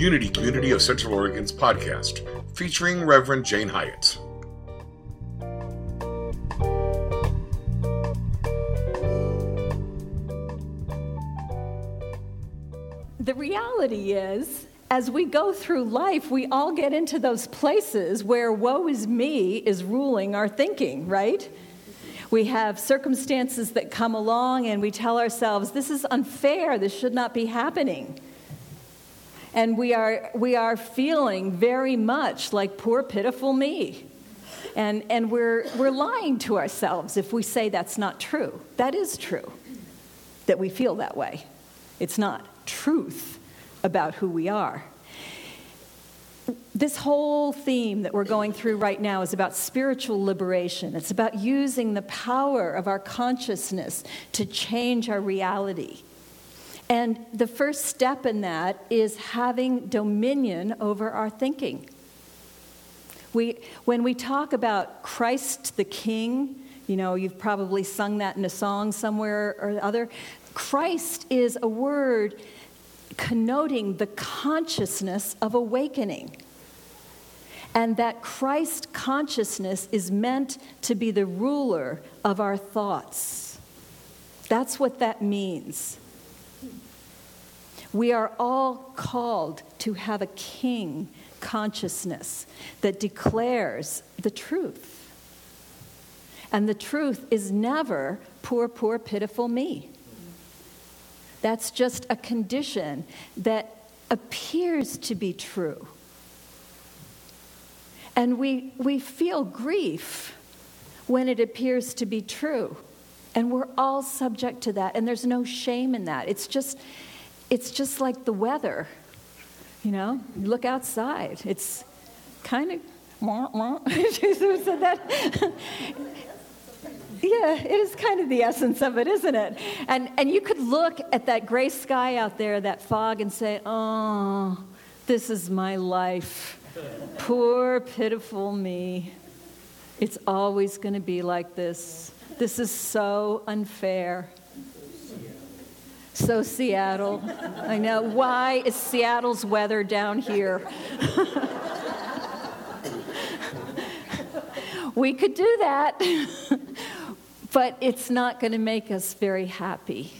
Unity Community of Central Oregon's podcast, featuring Reverend Jane Hyatt. The reality is, as we go through life, we all get into those places where woe is me is ruling our thinking, right? We have circumstances that come along and we tell ourselves, this is unfair, this should not be happening. And we are, we are feeling very much like poor, pitiful me. And, and we're, we're lying to ourselves if we say that's not true. That is true, that we feel that way. It's not truth about who we are. This whole theme that we're going through right now is about spiritual liberation. It's about using the power of our consciousness to change our reality. And the first step in that is having dominion over our thinking. We, when we talk about Christ the King, you know, you've probably sung that in a song somewhere or other. Christ is a word connoting the consciousness of awakening. And that Christ consciousness is meant to be the ruler of our thoughts. That's what that means. We are all called to have a king consciousness that declares the truth. And the truth is never poor, poor, pitiful me. That's just a condition that appears to be true. And we, we feel grief when it appears to be true. And we're all subject to that. And there's no shame in that. It's just, it's just like the weather. You know, you look outside. It's kind of. that, yeah, it is kind of the essence of it, isn't it? And, and you could look at that gray sky out there, that fog, and say, oh, this is my life. Poor, pitiful me. It's always going to be like this. This is so unfair. So, Seattle. I know. Why is Seattle's weather down here? we could do that but it's not going to make us very happy.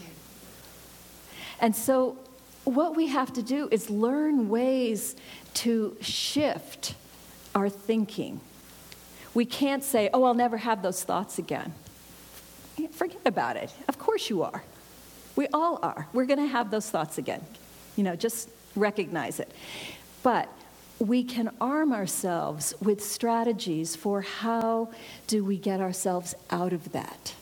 And so, what we have to do is learn ways to shift our thinking. We can't say, oh, I'll never have those thoughts again. Forget about it. Of course you are. We all are. We're going to have those thoughts again. You know, just recognize it. But we can arm ourselves with strategies for how do we get ourselves out of that.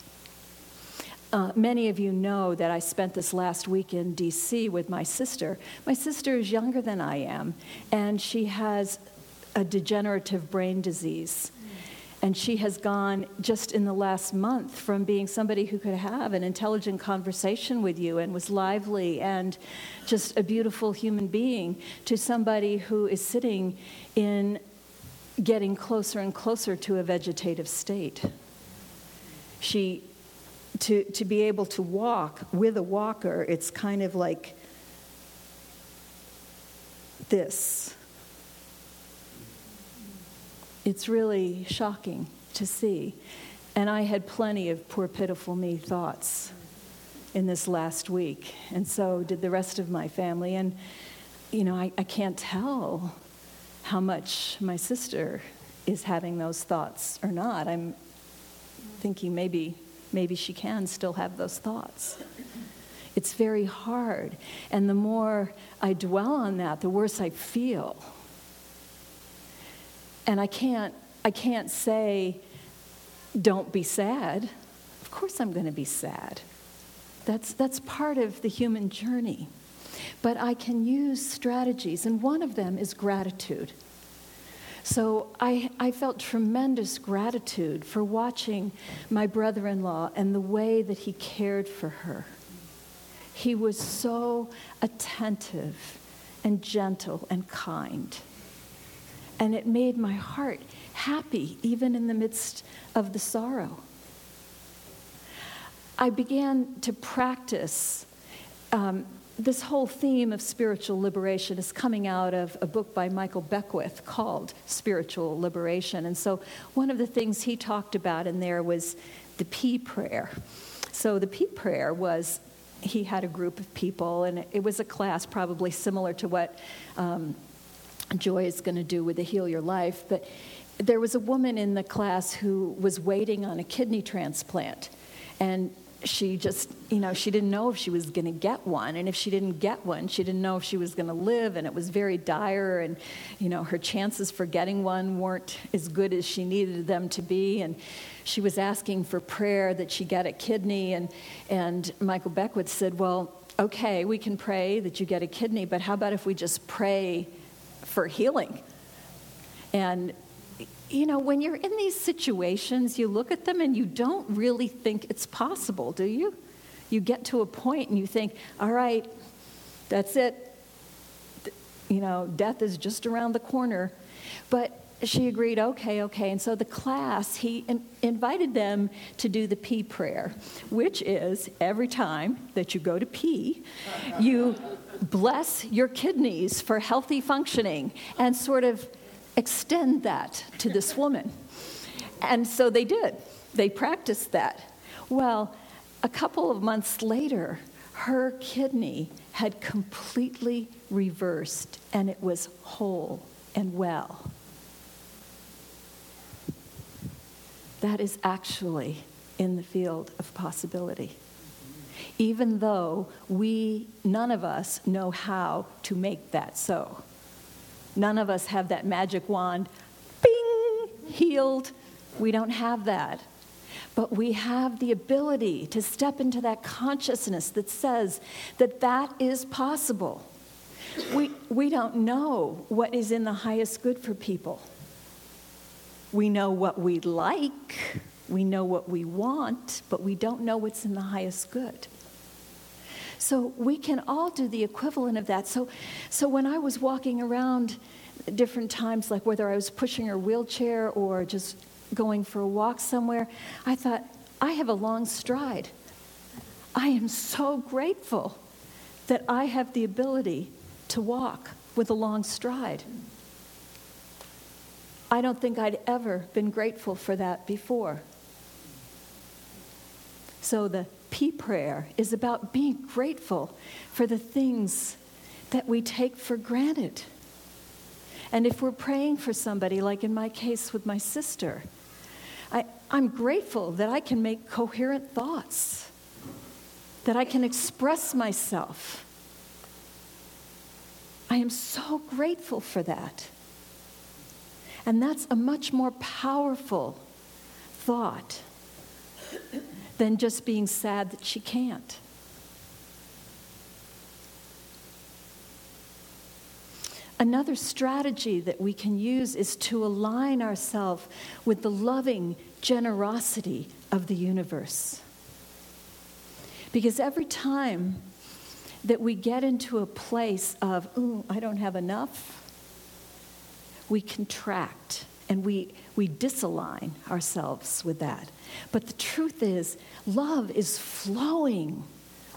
Uh, many of you know that I spent this last week in DC with my sister. My sister is younger than I am, and she has a degenerative brain disease. And she has gone just in the last month from being somebody who could have an intelligent conversation with you and was lively and just a beautiful human being to somebody who is sitting in getting closer and closer to a vegetative state. She, to, to be able to walk with a walker, it's kind of like this it's really shocking to see. And I had plenty of poor, pitiful me thoughts in this last week. And so did the rest of my family. And, you know, I, I can't tell how much my sister is having those thoughts or not. I'm thinking maybe, maybe she can still have those thoughts. It's very hard. And the more I dwell on that, the worse I feel. And I can't, I can't say, don't be sad. Of course, I'm going to be sad. That's, that's part of the human journey. But I can use strategies, and one of them is gratitude. So I, I felt tremendous gratitude for watching my brother in law and the way that he cared for her. He was so attentive and gentle and kind. And it made my heart happy, even in the midst of the sorrow. I began to practice um, this whole theme of spiritual liberation is coming out of a book by Michael Beckwith called Spiritual Liberation. And so, one of the things he talked about in there was the P prayer. So, the P prayer was he had a group of people, and it was a class probably similar to what um, Joy is going to do with the Heal Your Life. But there was a woman in the class who was waiting on a kidney transplant. And she just, you know, she didn't know if she was going to get one. And if she didn't get one, she didn't know if she was going to live. And it was very dire. And, you know, her chances for getting one weren't as good as she needed them to be. And she was asking for prayer that she get a kidney. And, and Michael Beckwith said, Well, okay, we can pray that you get a kidney, but how about if we just pray for healing? And you know, when you're in these situations, you look at them and you don't really think it's possible, do you? You get to a point and you think, all right, that's it. You know, death is just around the corner. But she agreed, okay, okay. And so the class, he in, invited them to do the P prayer, which is every time that you go to pee, you bless your kidneys for healthy functioning and sort of extend that to this woman. And so they did. They practiced that. Well, a couple of months later, her kidney had completely reversed and it was whole and well. That is actually in the field of possibility. Even though we, none of us, know how to make that so. None of us have that magic wand, bing, healed. We don't have that. But we have the ability to step into that consciousness that says that that is possible. We, we don't know what is in the highest good for people. We know what we like, we know what we want, but we don't know what's in the highest good. So we can all do the equivalent of that. So, so when I was walking around different times, like whether I was pushing her wheelchair or just going for a walk somewhere, I thought, I have a long stride. I am so grateful that I have the ability to walk with a long stride. I don't think I'd ever been grateful for that before. So the P prayer is about being grateful for the things that we take for granted. And if we're praying for somebody, like in my case with my sister, I, I'm grateful that I can make coherent thoughts, that I can express myself. I am so grateful for that. And that's a much more powerful thought than just being sad that she can't. Another strategy that we can use is to align ourselves with the loving generosity of the universe. Because every time that we get into a place of, ooh, I don't have enough, we contract and we, we disalign ourselves with that. But the truth is, love is flowing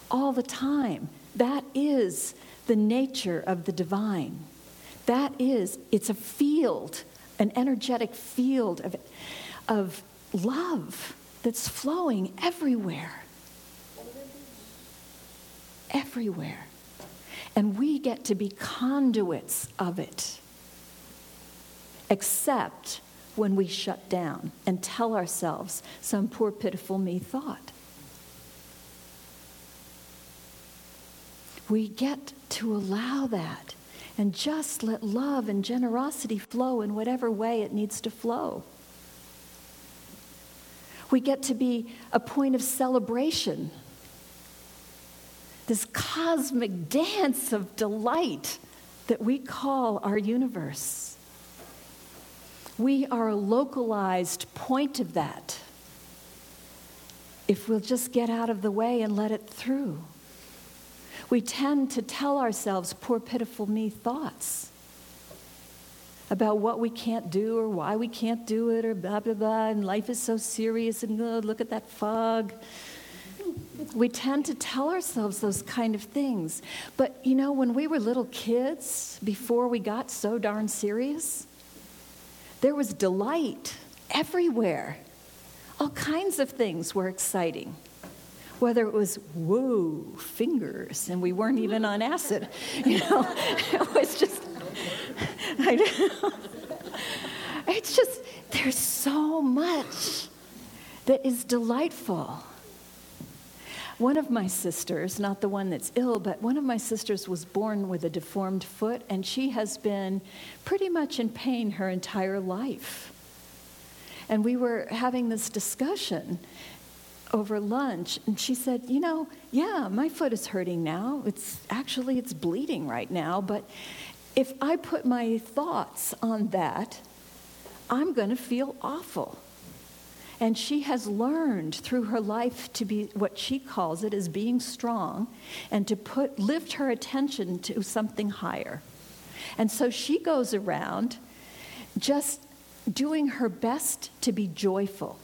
all the time. That is the nature of the divine. That is, it's a field, an energetic field of, of love that's flowing everywhere. Everywhere. And we get to be conduits of it except when we shut down and tell ourselves some poor, pitiful me thought. We get to allow that and just let love and generosity flow in whatever way it needs to flow. We get to be a point of celebration, this cosmic dance of delight that we call our universe. We are a localized point of that. If we'll just get out of the way and let it through. We tend to tell ourselves poor, pitiful me thoughts about what we can't do or why we can't do it or blah, blah, blah, and life is so serious and oh, look at that fog. We tend to tell ourselves those kind of things. But you know, when we were little kids, before we got so darn serious, there was delight everywhere. All kinds of things were exciting. Whether it was, whoa, fingers, and we weren't even on acid. You know, it was just, I know. It's just, there's so much that is delightful. One of my sisters, not the one that's ill, but one of my sisters was born with a deformed foot, and she has been pretty much in pain her entire life. And we were having this discussion over lunch, and she said, "You know, yeah, my foot is hurting now. It's actually it's bleeding right now, but if I put my thoughts on that, I'm going to feel awful." And she has learned through her life to be what she calls it as being strong and to put lift her attention to something higher. And so she goes around just doing her best to be joyful.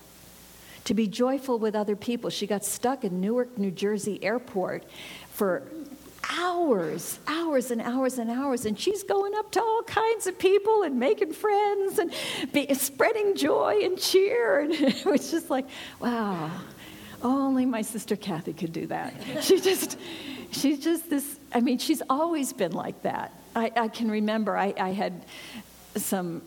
To be joyful with other people. She got stuck in Newark, New Jersey airport for hours, hours and hours and hours, and she's going up to all kinds of people and making friends and be, spreading joy and cheer. And it was just like, wow, only my sister Kathy could do that. She just, she's just this, I mean, she's always been like that. I, I can remember I, I had some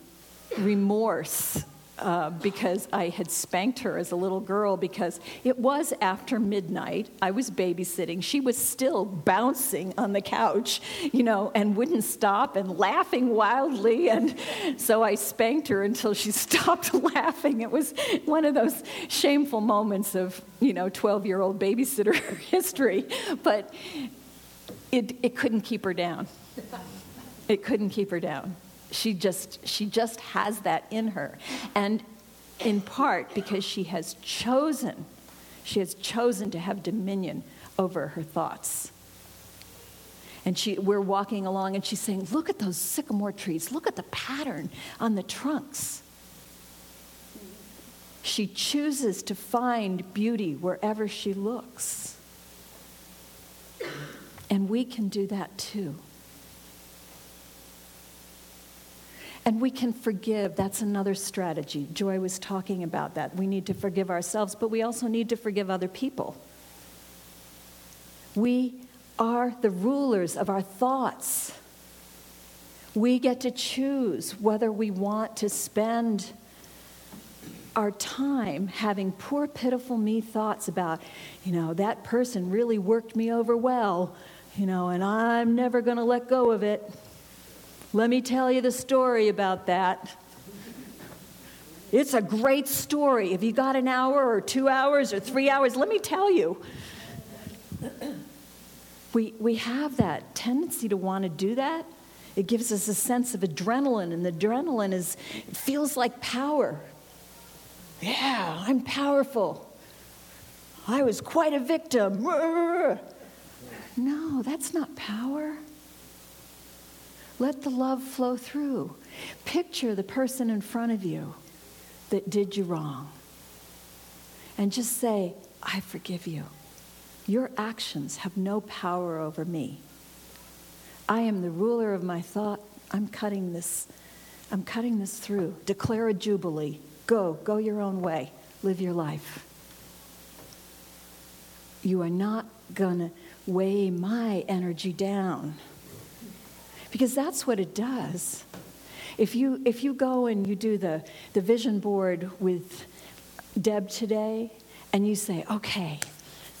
remorse uh, because I had spanked her as a little girl because it was after midnight. I was babysitting. She was still bouncing on the couch, you know, and wouldn't stop and laughing wildly. And so I spanked her until she stopped laughing. It was one of those shameful moments of, you know, 12 year old babysitter history. But it, it couldn't keep her down. It couldn't keep her down she just she just has that in her. And in part because she has chosen she has chosen to have dominion over her thoughts. And she, we're walking along and she's saying look at those sycamore trees. Look at the pattern on the trunks. She chooses to find beauty wherever she looks. And we can do that too And we can forgive. That's another strategy. Joy was talking about that. We need to forgive ourselves, but we also need to forgive other people. We are the rulers of our thoughts. We get to choose whether we want to spend our time having poor, pitiful me thoughts about, you know, that person really worked me over well, you know, and I'm never going to let go of it. Let me tell you the story about that. It's a great story. If you got an hour or two hours or three hours, let me tell you. We, we have that tendency to want to do that. It gives us a sense of adrenaline, and the adrenaline is, feels like power. Yeah, I'm powerful. I was quite a victim. No, that's not power. Let the love flow through. Picture the person in front of you that did you wrong. And just say, I forgive you. Your actions have no power over me. I am the ruler of my thought. I'm cutting this. I'm cutting this through. Declare a jubilee. Go, go your own way. Live your life. You are not going to weigh my energy down because that's what it does. If you, if you go and you do the, the vision board with Deb today, and you say, okay,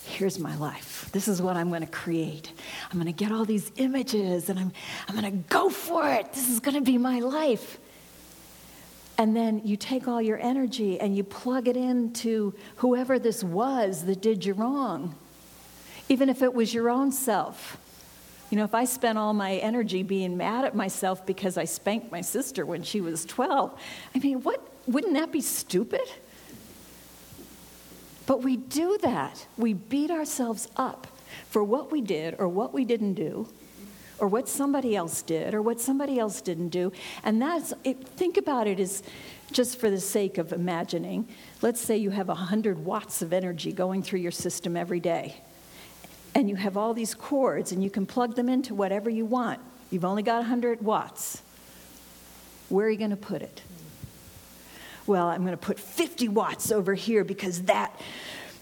here's my life. This is what I'm going to create. I'm going to get all these images and I'm, I'm going to go for it. This is going to be my life. And then you take all your energy and you plug it into whoever this was that did you wrong, even if it was your own self. You know, if I spent all my energy being mad at myself because I spanked my sister when she was 12, I mean, what wouldn't that be stupid? But we do that. We beat ourselves up for what we did or what we didn't do, or what somebody else did or what somebody else didn't do. And that's, it, think about it as just for the sake of imagining. Let's say you have 100 watts of energy going through your system every day. And you have all these cords, and you can plug them into whatever you want. You've only got 100 watts. Where are you going to put it? Well, I'm going to put 50 watts over here because that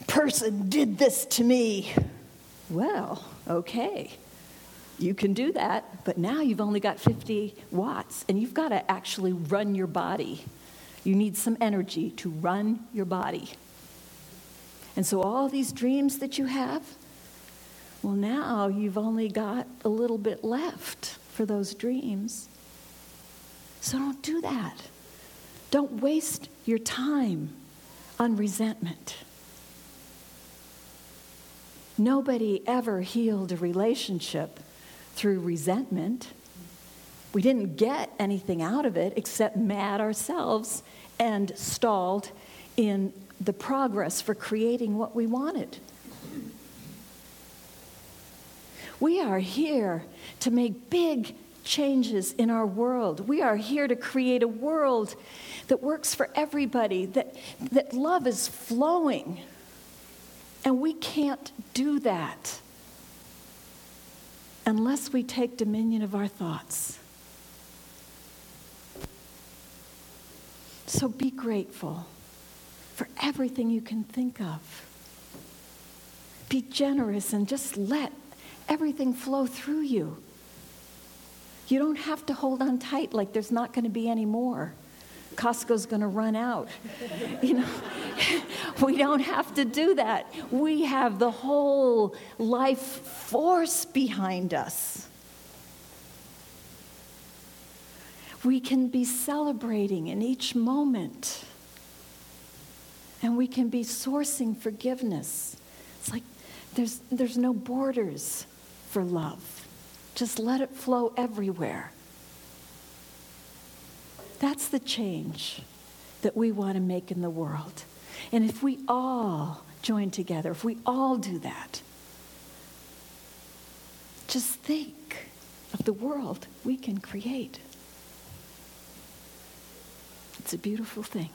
person did this to me. Well, okay. You can do that, but now you've only got 50 watts and you've got to actually run your body. You need some energy to run your body. And so, all these dreams that you have, well, now you've only got a little bit left for those dreams. So, don't do that. Don't waste your time on resentment. Nobody ever healed a relationship through resentment. We didn't get anything out of it except mad ourselves and stalled in the progress for creating what we wanted. We are here to make big changes in our world. We are here to create a world that works for everybody, that, that love is flowing. And we can't do that unless we take dominion of our thoughts. So be grateful for everything you can think of. Be generous and just let everything flow through you. You don't have to hold on tight like there's not going to be any more. Costco's going to run out. You know, we don't have to do that. We have the whole life force behind us. We can be celebrating in each moment. And we can be sourcing forgiveness. It's like there's, there's no borders for love. Just let it flow everywhere. That's the change that we want to make in the world. And if we all join together, if we all do that, just think of the world we can create. It's a beautiful thing.